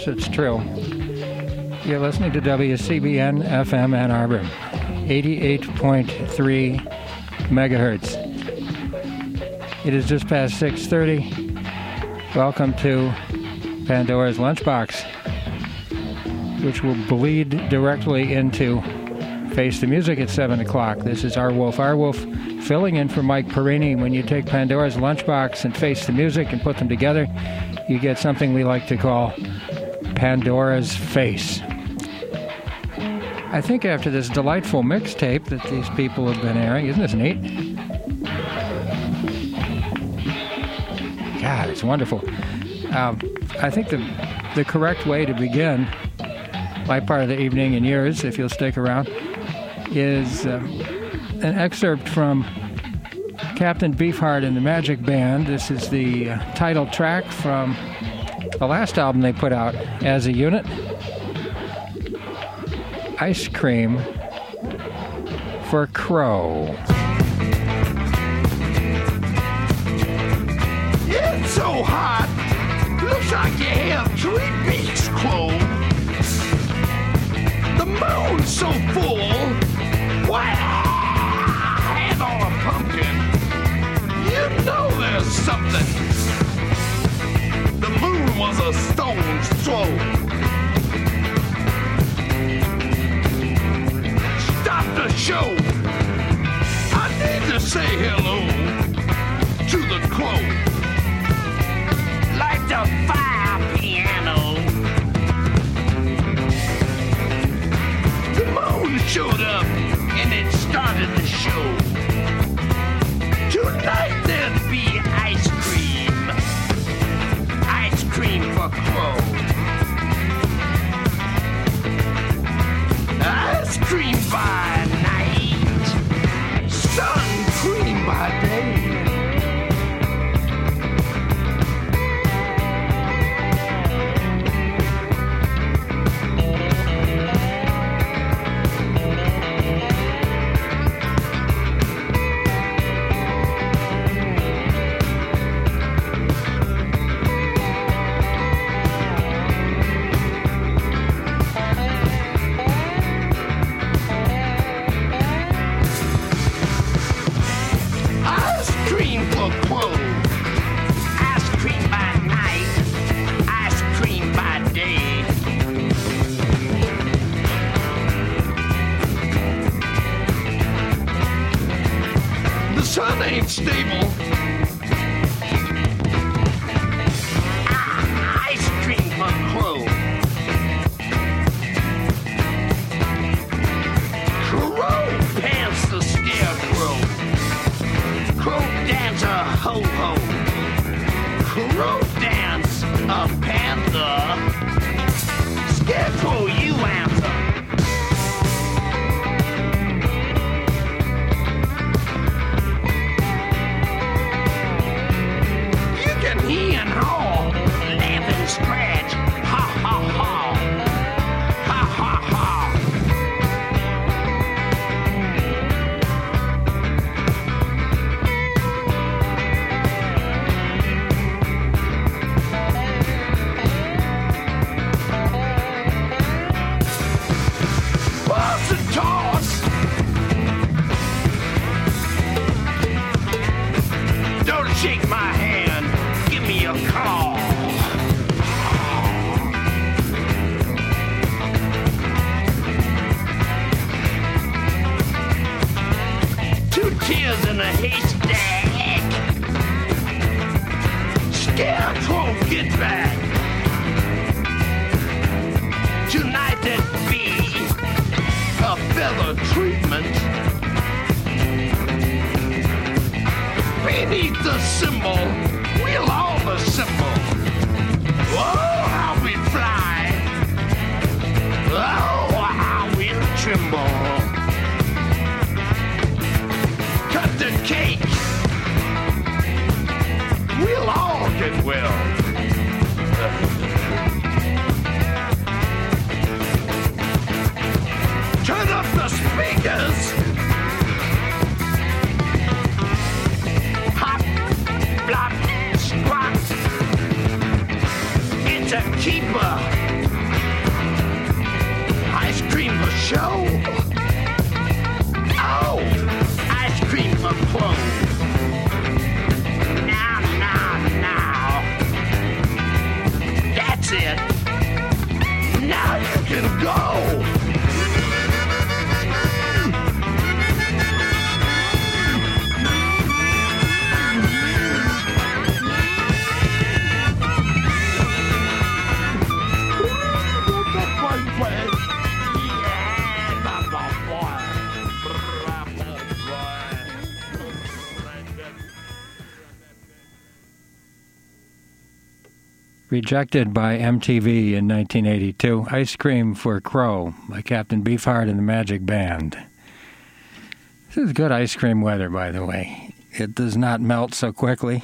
Yes, it's true. You're listening to WCBN FM Ann Arbor, 88.3 megahertz. It is just past 6:30. Welcome to Pandora's Lunchbox, which will bleed directly into Face the Music at 7 o'clock. This is our Wolf. Our Wolf filling in for Mike Perini. When you take Pandora's Lunchbox and Face the Music and put them together, you get something we like to call Pandora's Face. I think after this delightful mixtape that these people have been airing, isn't this neat? God, it's wonderful. Um, I think the the correct way to begin my part of the evening and yours, if you'll stick around, is um, an excerpt from Captain Beefheart and the Magic Band. This is the uh, title track from the last album they put out as a unit. Ice cream for Crow. It's so hot. Looks like you have three beaks closed. The moon's so full. Why hand on a pumpkin? You know there's something. The moon was a stone's throw. Stop the show. I need to say hello to the crow like the fire piano. The moon showed up and it started the show. Tonight Ice cream by a treatment. Beneath the symbol, cheaper. Ice cream for show. Oh, ice cream for clothes. Now, now, now. That's it. Now you can go. Rejected by MTV in 1982, Ice Cream for Crow by Captain Beefheart and the Magic Band. This is good ice cream weather, by the way. It does not melt so quickly.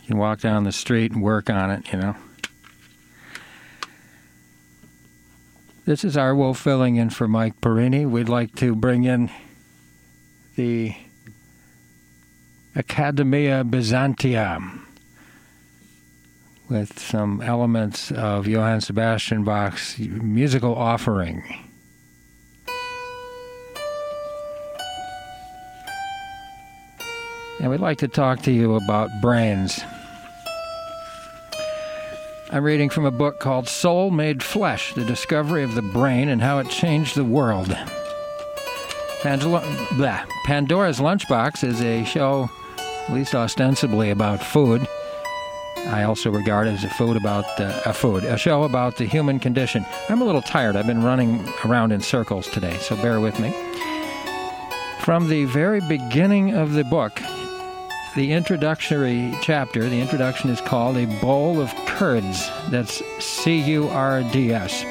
You can walk down the street and work on it, you know. This is our wolf filling in for Mike Perini. We'd like to bring in the Accademia Bizantina with some elements of Johann Sebastian Bach's musical offering. And we'd like to talk to you about brains. I'm reading from a book called Soul Made Flesh The Discovery of the Brain and How It Changed the World. Blah. Pandora's Lunchbox is a show, at least ostensibly, about food. I also regard as a food about uh, a food, a show about the human condition. I'm a little tired. I've been running around in circles today, so bear with me. From the very beginning of the book, the introductory chapter, the introduction is called A Bowl of Curds. That's C U R D S.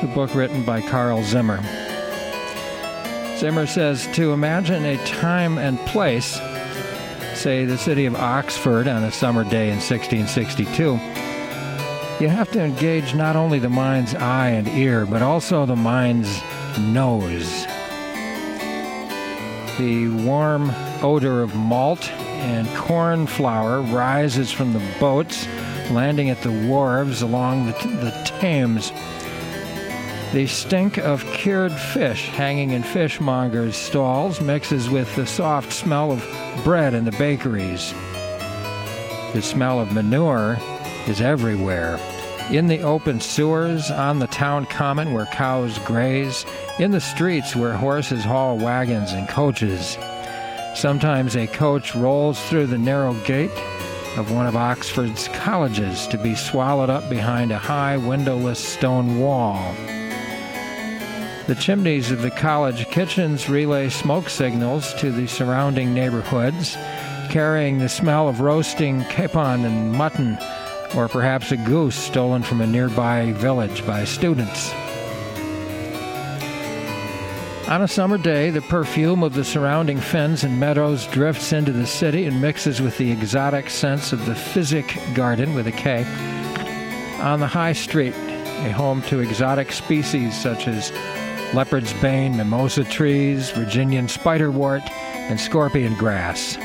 The book written by Carl Zimmer. Zimmer says to imagine a time and place, say the city of Oxford on a summer day in 1662, you have to engage not only the mind's eye and ear, but also the mind's nose. The warm odor of malt and corn flour rises from the boats landing at the wharves along the, the Thames. The stink of cured fish hanging in fishmongers' stalls mixes with the soft smell of bread in the bakeries. The smell of manure is everywhere. In the open sewers, on the town common where cows graze, in the streets where horses haul wagons and coaches. Sometimes a coach rolls through the narrow gate of one of Oxford's colleges to be swallowed up behind a high windowless stone wall. The chimneys of the college kitchens relay smoke signals to the surrounding neighborhoods, carrying the smell of roasting capon and mutton, or perhaps a goose stolen from a nearby village by students. On a summer day, the perfume of the surrounding fens and meadows drifts into the city and mixes with the exotic scents of the Physick Garden with a K. On the high street, a home to exotic species such as leopard's bane, mimosa trees, Virginian spiderwort, and scorpion grass.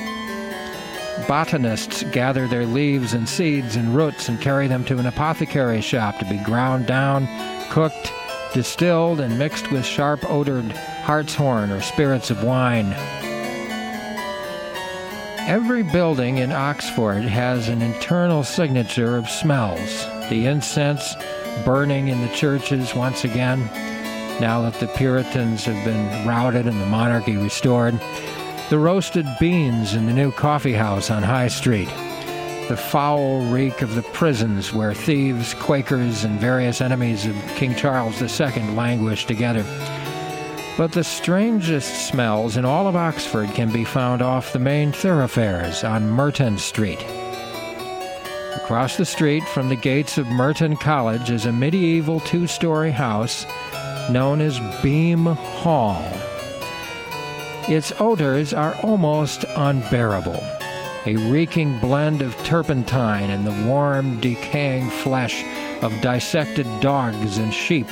Botanists gather their leaves and seeds and roots and carry them to an apothecary shop to be ground down, cooked, distilled, and mixed with sharp odored hartshorn or spirits of wine. Every building in Oxford has an internal signature of smells. The incense burning in the churches once again, now that the Puritans have been routed and the monarchy restored. The roasted beans in the new coffee house on High Street. The foul reek of the prisons where thieves, Quakers, and various enemies of King Charles II languish together. But the strangest smells in all of Oxford can be found off the main thoroughfares on Merton Street. Across the street from the gates of Merton College is a medieval two story house known as Beam Hall. Its odors are almost unbearable. A reeking blend of turpentine and the warm, decaying flesh of dissected dogs and sheep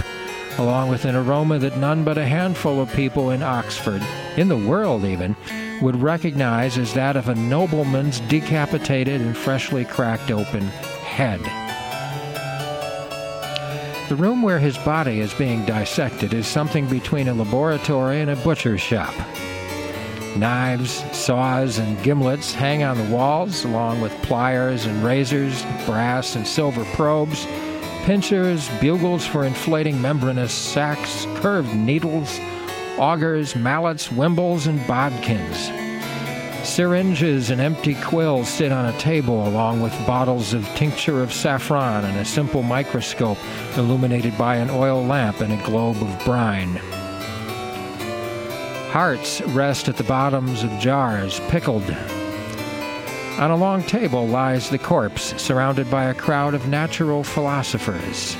along with an aroma that none but a handful of people in Oxford, in the world even, would recognize as that of a nobleman's decapitated and freshly cracked open head. The room where his body is being dissected is something between a laboratory and a butcher's shop. Knives, saws, and gimlets hang on the walls, along with pliers and razors, brass and silver probes, pinchers, bugles for inflating membranous sacks, curved needles, augers, mallets, wimbles, and bodkins. Syringes and empty quills sit on a table along with bottles of tincture of saffron and a simple microscope illuminated by an oil lamp and a globe of brine. Hearts rest at the bottoms of jars, pickled. On a long table lies the corpse, surrounded by a crowd of natural philosophers.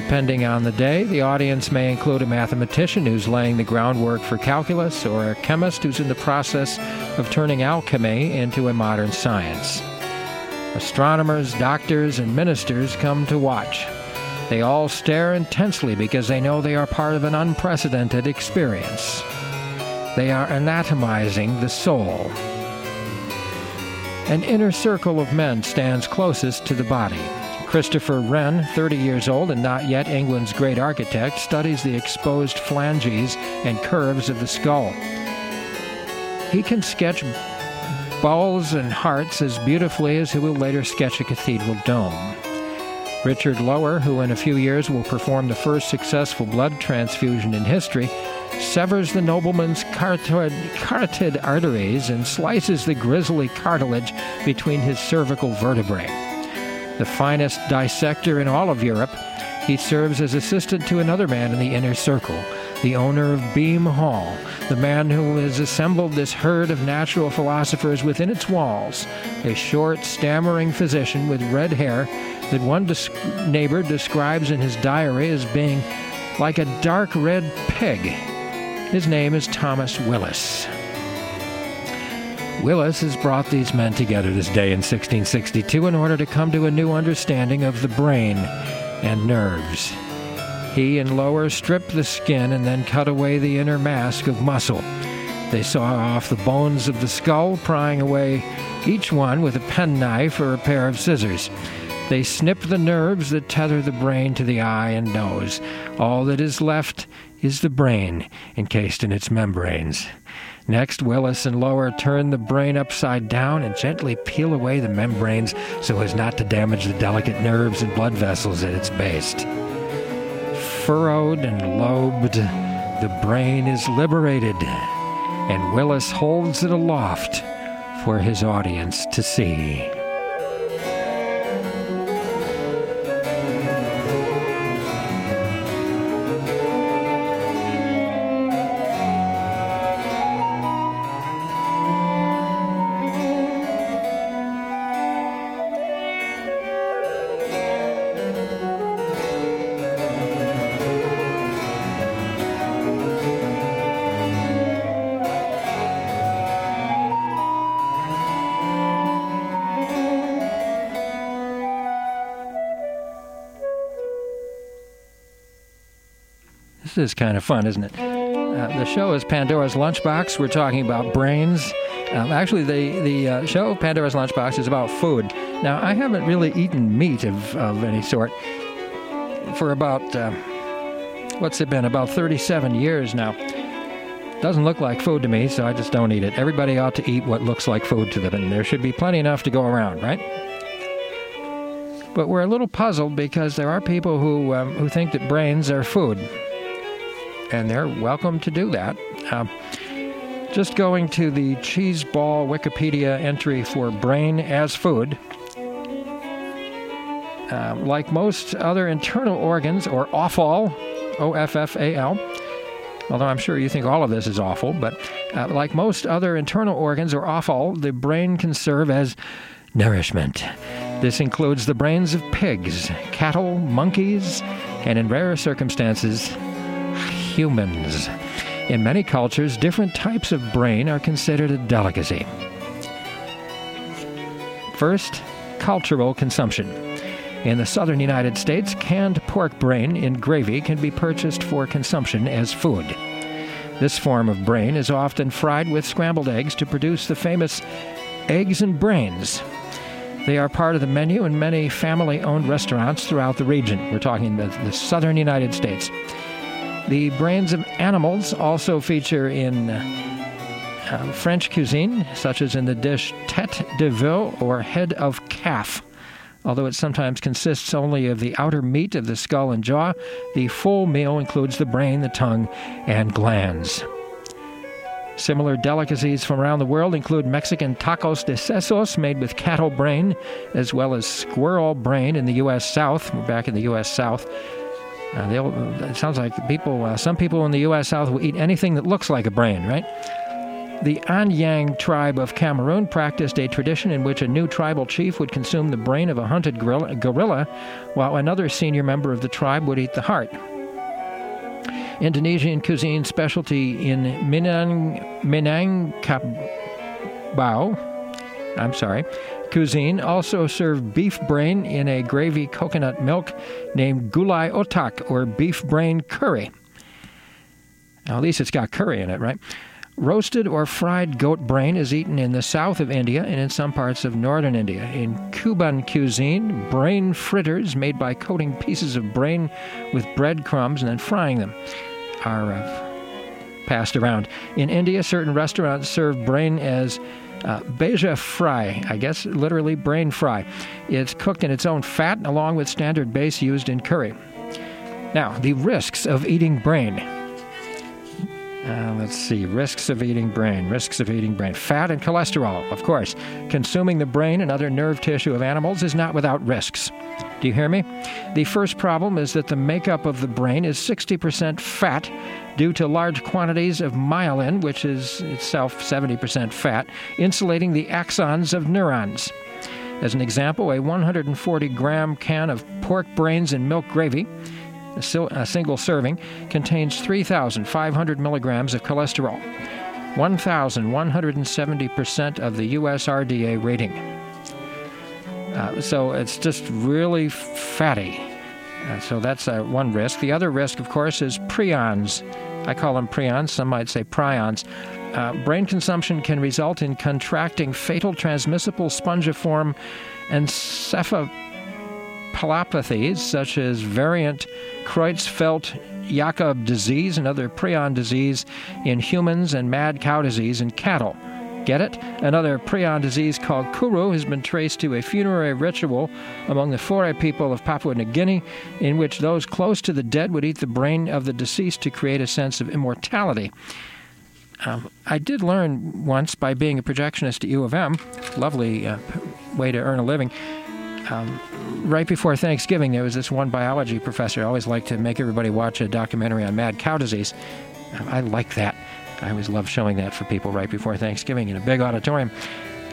Depending on the day, the audience may include a mathematician who's laying the groundwork for calculus or a chemist who's in the process of turning alchemy into a modern science. Astronomers, doctors, and ministers come to watch. They all stare intensely because they know they are part of an unprecedented experience. They are anatomizing the soul. An inner circle of men stands closest to the body. Christopher Wren, 30 years old and not yet England's great architect, studies the exposed phalanges and curves of the skull. He can sketch balls and hearts as beautifully as he will later sketch a cathedral dome. Richard Lower, who in a few years will perform the first successful blood transfusion in history, severs the nobleman's carotid, carotid arteries and slices the grisly cartilage between his cervical vertebrae. The finest dissector in all of Europe, he serves as assistant to another man in the inner circle, the owner of Beam Hall, the man who has assembled this herd of natural philosophers within its walls, a short, stammering physician with red hair that one neighbor describes in his diary as being like a dark red pig. His name is Thomas Willis. Willis has brought these men together this day in 1662 in order to come to a new understanding of the brain and nerves. He and Lower stripped the skin and then cut away the inner mask of muscle. They saw off the bones of the skull, prying away each one with a penknife or a pair of scissors. They snip the nerves that tether the brain to the eye and nose. All that is left is the brain, encased in its membranes. Next, Willis and Lower turn the brain upside down and gently peel away the membranes so as not to damage the delicate nerves and blood vessels at its base. Furrowed and lobed, the brain is liberated, and Willis holds it aloft for his audience to see. Is kind of fun, isn't it? Uh, the show is Pandora's Lunchbox. We're talking about brains. Um, actually, the the uh, show Pandora's Lunchbox is about food. Now, I haven't really eaten meat of, of any sort for about uh, what's it been? About 37 years now. Doesn't look like food to me, so I just don't eat it. Everybody ought to eat what looks like food to them, and there should be plenty enough to go around, right? But we're a little puzzled because there are people who um, who think that brains are food and they're welcome to do that. Uh, just going to the cheese ball Wikipedia entry for brain as food. Uh, like most other internal organs, or offal, O F F A L, although I'm sure you think all of this is awful, but uh, like most other internal organs or offal, the brain can serve as nourishment. This includes the brains of pigs, cattle, monkeys, and in rare circumstances, humans. In many cultures, different types of brain are considered a delicacy. First, cultural consumption. In the southern United States, canned pork brain in gravy can be purchased for consumption as food. This form of brain is often fried with scrambled eggs to produce the famous eggs and brains. They are part of the menu in many family owned restaurants throughout the region. We're talking the, the southern United States. The brains of animals also feature in uh, French cuisine, such as in the dish tête de veau or head of calf. Although it sometimes consists only of the outer meat of the skull and jaw, the full meal includes the brain, the tongue, and glands. Similar delicacies from around the world include Mexican tacos de sesos made with cattle brain, as well as squirrel brain in the U.S. South. We're back in the U.S. South. Uh, it sounds like people, uh, some people in the U.S. South will eat anything that looks like a brain, right? The Anyang tribe of Cameroon practiced a tradition in which a new tribal chief would consume the brain of a hunted gorilla, while another senior member of the tribe would eat the heart. Indonesian cuisine specialty in Minang, Minangkabau, I'm sorry, cuisine also serve beef brain in a gravy coconut milk named gulai otak, or beef brain curry. Now, at least it's got curry in it, right? Roasted or fried goat brain is eaten in the south of India and in some parts of northern India. In Cuban cuisine, brain fritters made by coating pieces of brain with breadcrumbs and then frying them are uh, passed around. In India, certain restaurants serve brain as uh, bheja fry, I guess literally brain fry. It's cooked in its own fat along with standard base used in curry. Now, the risks of eating brain. Uh, let's see. Risks of eating brain. Risks of eating brain. Fat and cholesterol, of course. Consuming the brain and other nerve tissue of animals is not without risks. Do you hear me? The first problem is that the makeup of the brain is 60% fat due to large quantities of myelin, which is itself 70% fat, insulating the axons of neurons. As an example, a 140 gram can of pork brains and milk gravy a single serving contains 3,500 milligrams of cholesterol, 1,170% of the US RDA rating. Uh, so it's just really fatty. Uh, so that's uh, one risk. The other risk, of course, is prions. I call them prions, some might say prions. Uh, brain consumption can result in contracting fatal transmissible spongiform encephalopathy encephalopathies such as variant Creutzfeldt-Jakob disease and other prion disease in humans and mad cow disease in cattle. Get it? Another prion disease called Kuru has been traced to a funerary ritual among the Fore people of Papua New Guinea, in which those close to the dead would eat the brain of the deceased to create a sense of immortality. Um, I did learn once by being a projectionist at U of M, lovely uh, way to earn a living, um, right before Thanksgiving, there was this one biology professor. I always like to make everybody watch a documentary on mad cow disease. I like that. I always love showing that for people right before Thanksgiving in a big auditorium.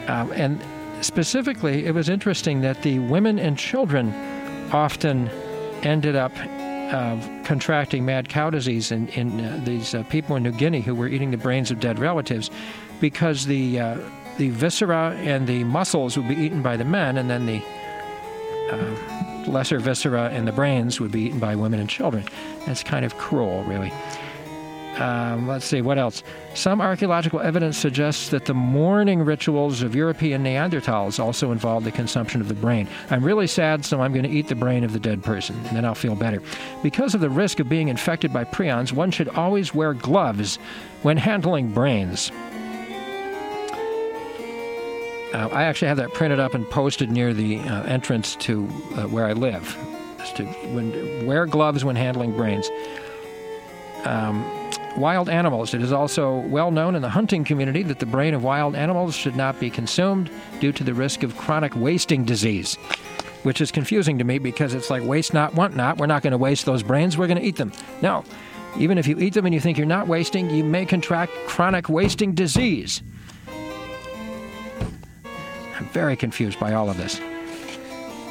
Um, and specifically, it was interesting that the women and children often ended up uh, contracting mad cow disease in, in uh, these uh, people in New Guinea who were eating the brains of dead relatives because the, uh, the viscera and the muscles would be eaten by the men, and then the uh, lesser viscera and the brains would be eaten by women and children. That's kind of cruel, really. Um, let's see, what else? Some archaeological evidence suggests that the mourning rituals of European Neanderthals also involved the consumption of the brain. I'm really sad, so I'm going to eat the brain of the dead person, and then I'll feel better. Because of the risk of being infected by prions, one should always wear gloves when handling brains. Uh, I actually have that printed up and posted near the uh, entrance to uh, where I live. To when, wear gloves when handling brains. Um, wild animals. It is also well known in the hunting community that the brain of wild animals should not be consumed due to the risk of chronic wasting disease, which is confusing to me because it's like waste not, want not. We're not going to waste those brains, we're going to eat them. No. Even if you eat them and you think you're not wasting, you may contract chronic wasting disease. Very confused by all of this.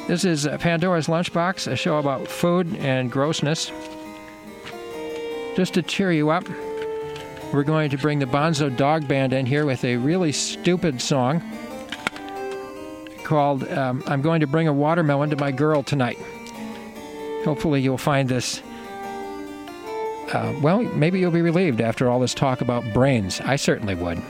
This is Pandora's Lunchbox, a show about food and grossness. Just to cheer you up, we're going to bring the Bonzo Dog Band in here with a really stupid song called um, I'm Going to Bring a Watermelon to My Girl Tonight. Hopefully, you'll find this Uh, well, maybe you'll be relieved after all this talk about brains. I certainly would.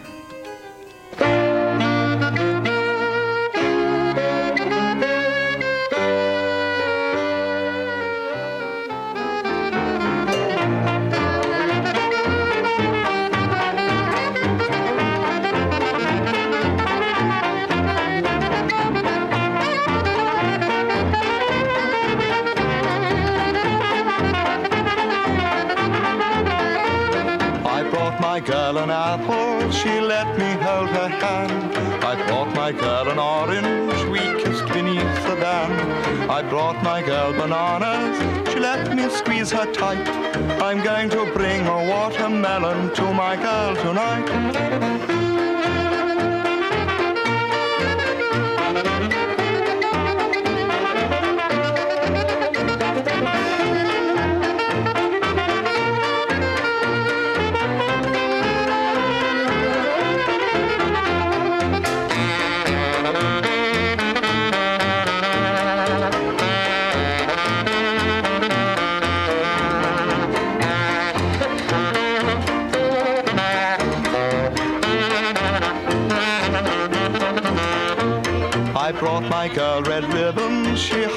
My girl an apple, she let me hold her hand. I brought my girl an orange, we kissed beneath the van. I brought my girl bananas, she let me squeeze her tight. I'm going to bring a watermelon to my girl tonight.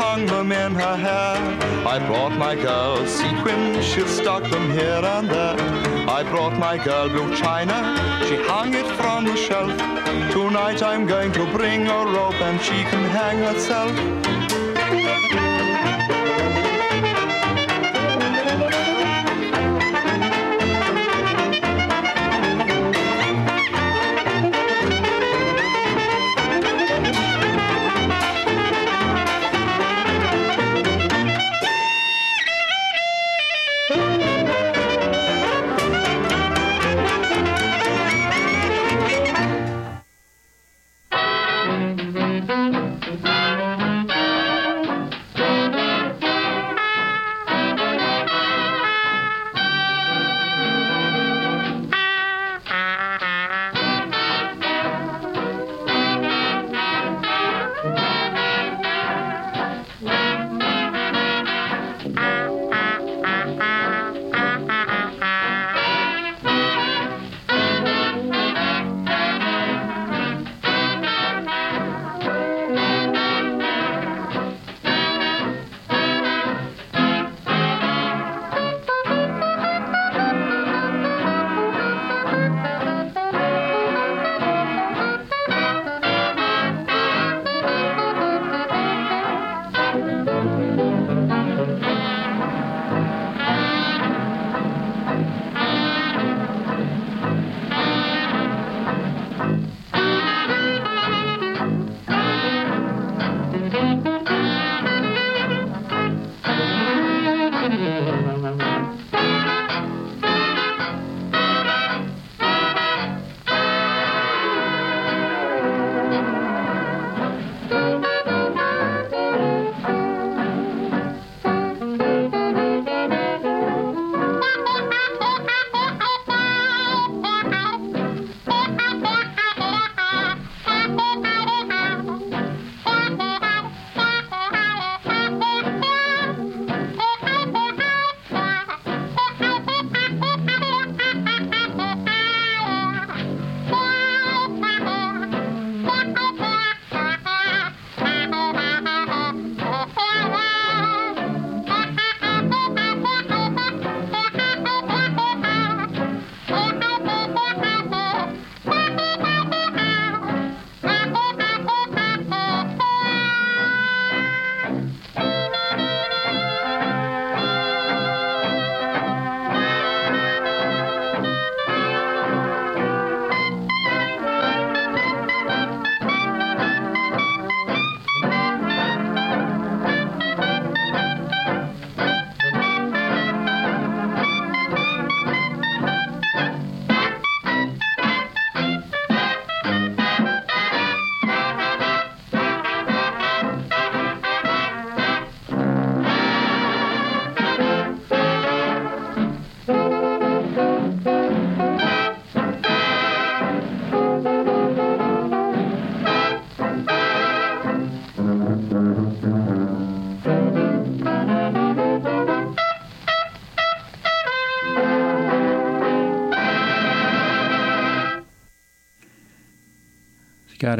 Hung them in her hair. I brought my girl sequins, she stuck them here and there. I brought my girl blue china, she hung it from the shelf. Tonight I'm going to bring a rope and she can hang herself.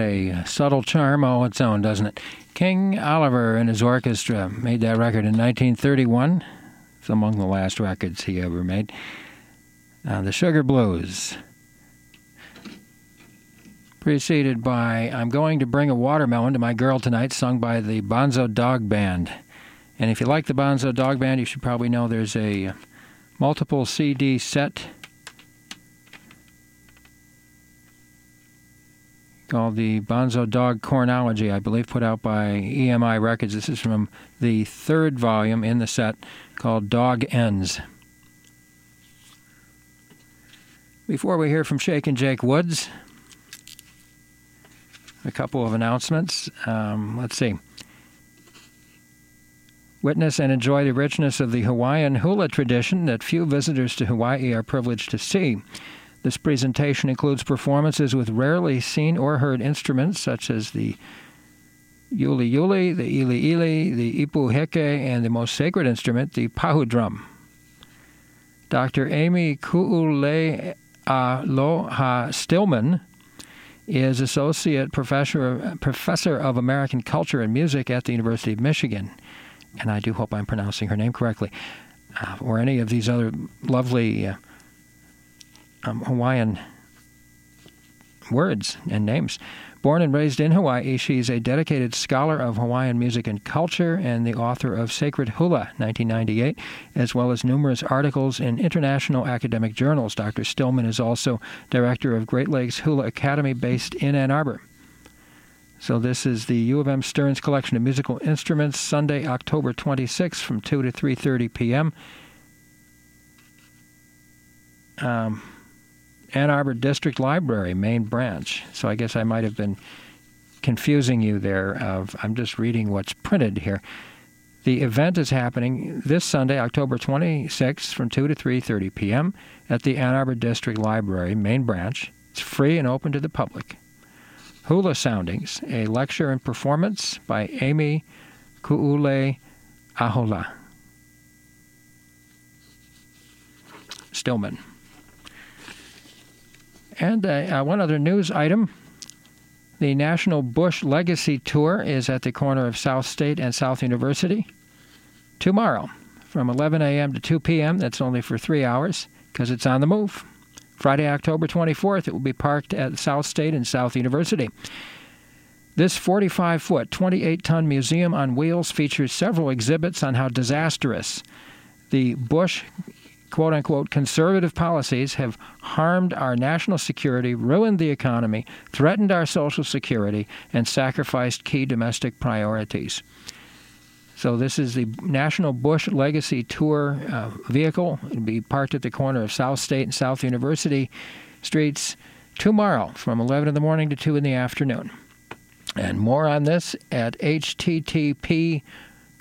A subtle charm all its own, doesn't it? King Oliver and his orchestra made that record in 1931. It's among the last records he ever made. Uh, the Sugar Blues. Preceded by I'm Going to Bring a Watermelon to My Girl Tonight, sung by the Bonzo Dog Band. And if you like the Bonzo Dog Band, you should probably know there's a multiple CD set called the Bonzo Dog Chronology, I believe, put out by EMI Records. This is from the third volume in the set called Dog Ends. Before we hear from Shake and Jake Woods, a couple of announcements. Um, let's see. Witness and enjoy the richness of the Hawaiian hula tradition that few visitors to Hawaii are privileged to see. This presentation includes performances with rarely seen or heard instruments such as the yuli yuli, the ili ili, the ipu heke, and the most sacred instrument, the pahu drum. Dr. Amy Ku'ule Aloha Stillman is Associate Professor, Professor of American Culture and Music at the University of Michigan. And I do hope I'm pronouncing her name correctly, uh, or any of these other lovely uh, um, Hawaiian words and names. Born and raised in Hawaii, she's a dedicated scholar of Hawaiian music and culture and the author of Sacred Hula, 1998, as well as numerous articles in international academic journals. Dr. Stillman is also director of Great Lakes Hula Academy based in Ann Arbor. So this is the U of M Stearns collection of musical instruments, Sunday, October 26th from 2 to 3.30 p.m. Um, Ann Arbor District Library, main branch. So I guess I might have been confusing you there. Of I'm just reading what's printed here. The event is happening this Sunday, October 26th, from 2 to 3:30 p.m. at the Ann Arbor District Library, main branch. It's free and open to the public. Hula Soundings, a lecture and performance by Amy Ku'ule Ahola. Stillman. And uh, uh, one other news item. The National Bush Legacy Tour is at the corner of South State and South University tomorrow from 11 a.m. to 2 p.m. That's only for three hours because it's on the move. Friday, October 24th, it will be parked at South State and South University. This 45 foot, 28 ton museum on wheels features several exhibits on how disastrous the Bush quote unquote conservative policies have harmed our national security, ruined the economy, threatened our social security, and sacrificed key domestic priorities. So this is the National Bush Legacy Tour uh, vehicle. It'll be parked at the corner of South State and South University streets tomorrow from 11 in the morning to 2 in the afternoon. And more on this at http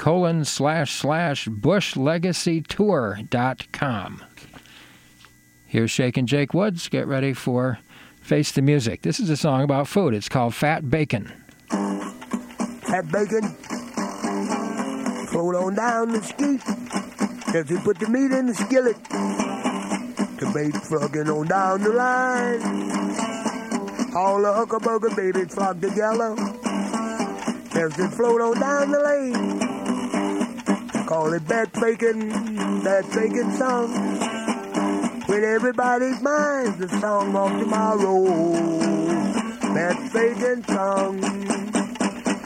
colon slash slash bushlegacytour.com. Here's Shake and Jake Woods. Get ready for Face the Music. This is a song about food. It's called Fat Bacon. Fat bacon, float on down the street. As you put the meat in the skillet, the bait trucking on down the line. All the huckleburger babies flock together as they float on down the lane. Call it Fat Bacon, that bacon song. With everybody's minds, the song of tomorrow. That bacon song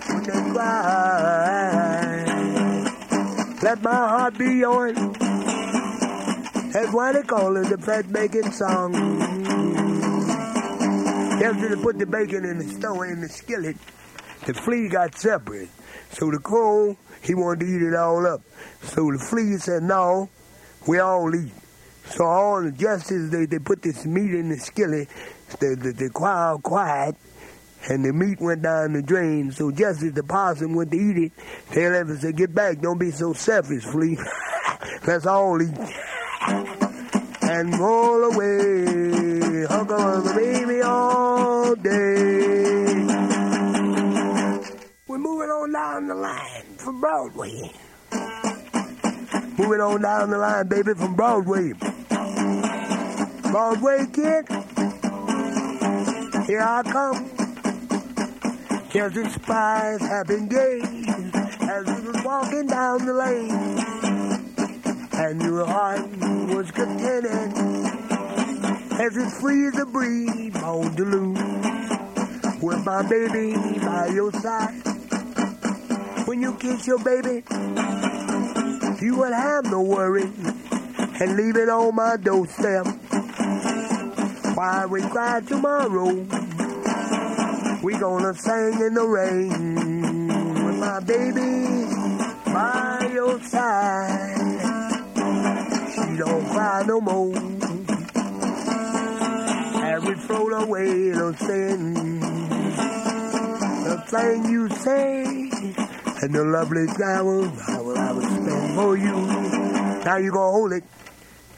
when they cry. Let my heart be yours. That's why they call it the fat bacon song. After they put the bacon in the stove in the skillet, the flea got separate. So the crow, he wanted to eat it all up. So the flea said, no, we all eat. So all the justices, they, they put this meat in the skillet, the, the, the crowd quiet, and the meat went down the drain. So just as the possum went to eat it, Tail Ever said, get back, don't be so selfish, flea. Let's all eat. And roll away, hug on the baby all day. Down the line from Broadway. Moving on down the line, baby, from Broadway. Broadway kid, here I come. As spies have been gazed as we was walking down the lane. And your heart was contented as it free as a breeze on the Duluth. With my baby by your side. When you kiss your baby, you would have no worry and leave it on my doorstep. Why we cry tomorrow? We gonna sing in the rain with my baby by your side. She don't cry no more. And we throw away the sin. The thing you say and the lovely flowers I will, I will spend for you. Now you gonna hold it.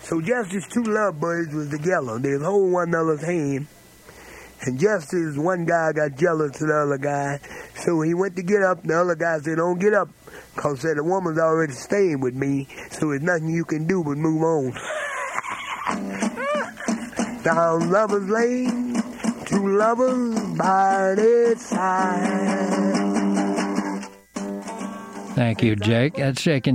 So just as two lovebirds was together, they holding one another's hand. And just as one guy got jealous of the other guy, so he went to get up, the other guy said, don't get up, because said the woman's already staying with me, so there's nothing you can do but move on. Down Lover's Lane, two lovers by their side. Thank you, Jake. That's Jake and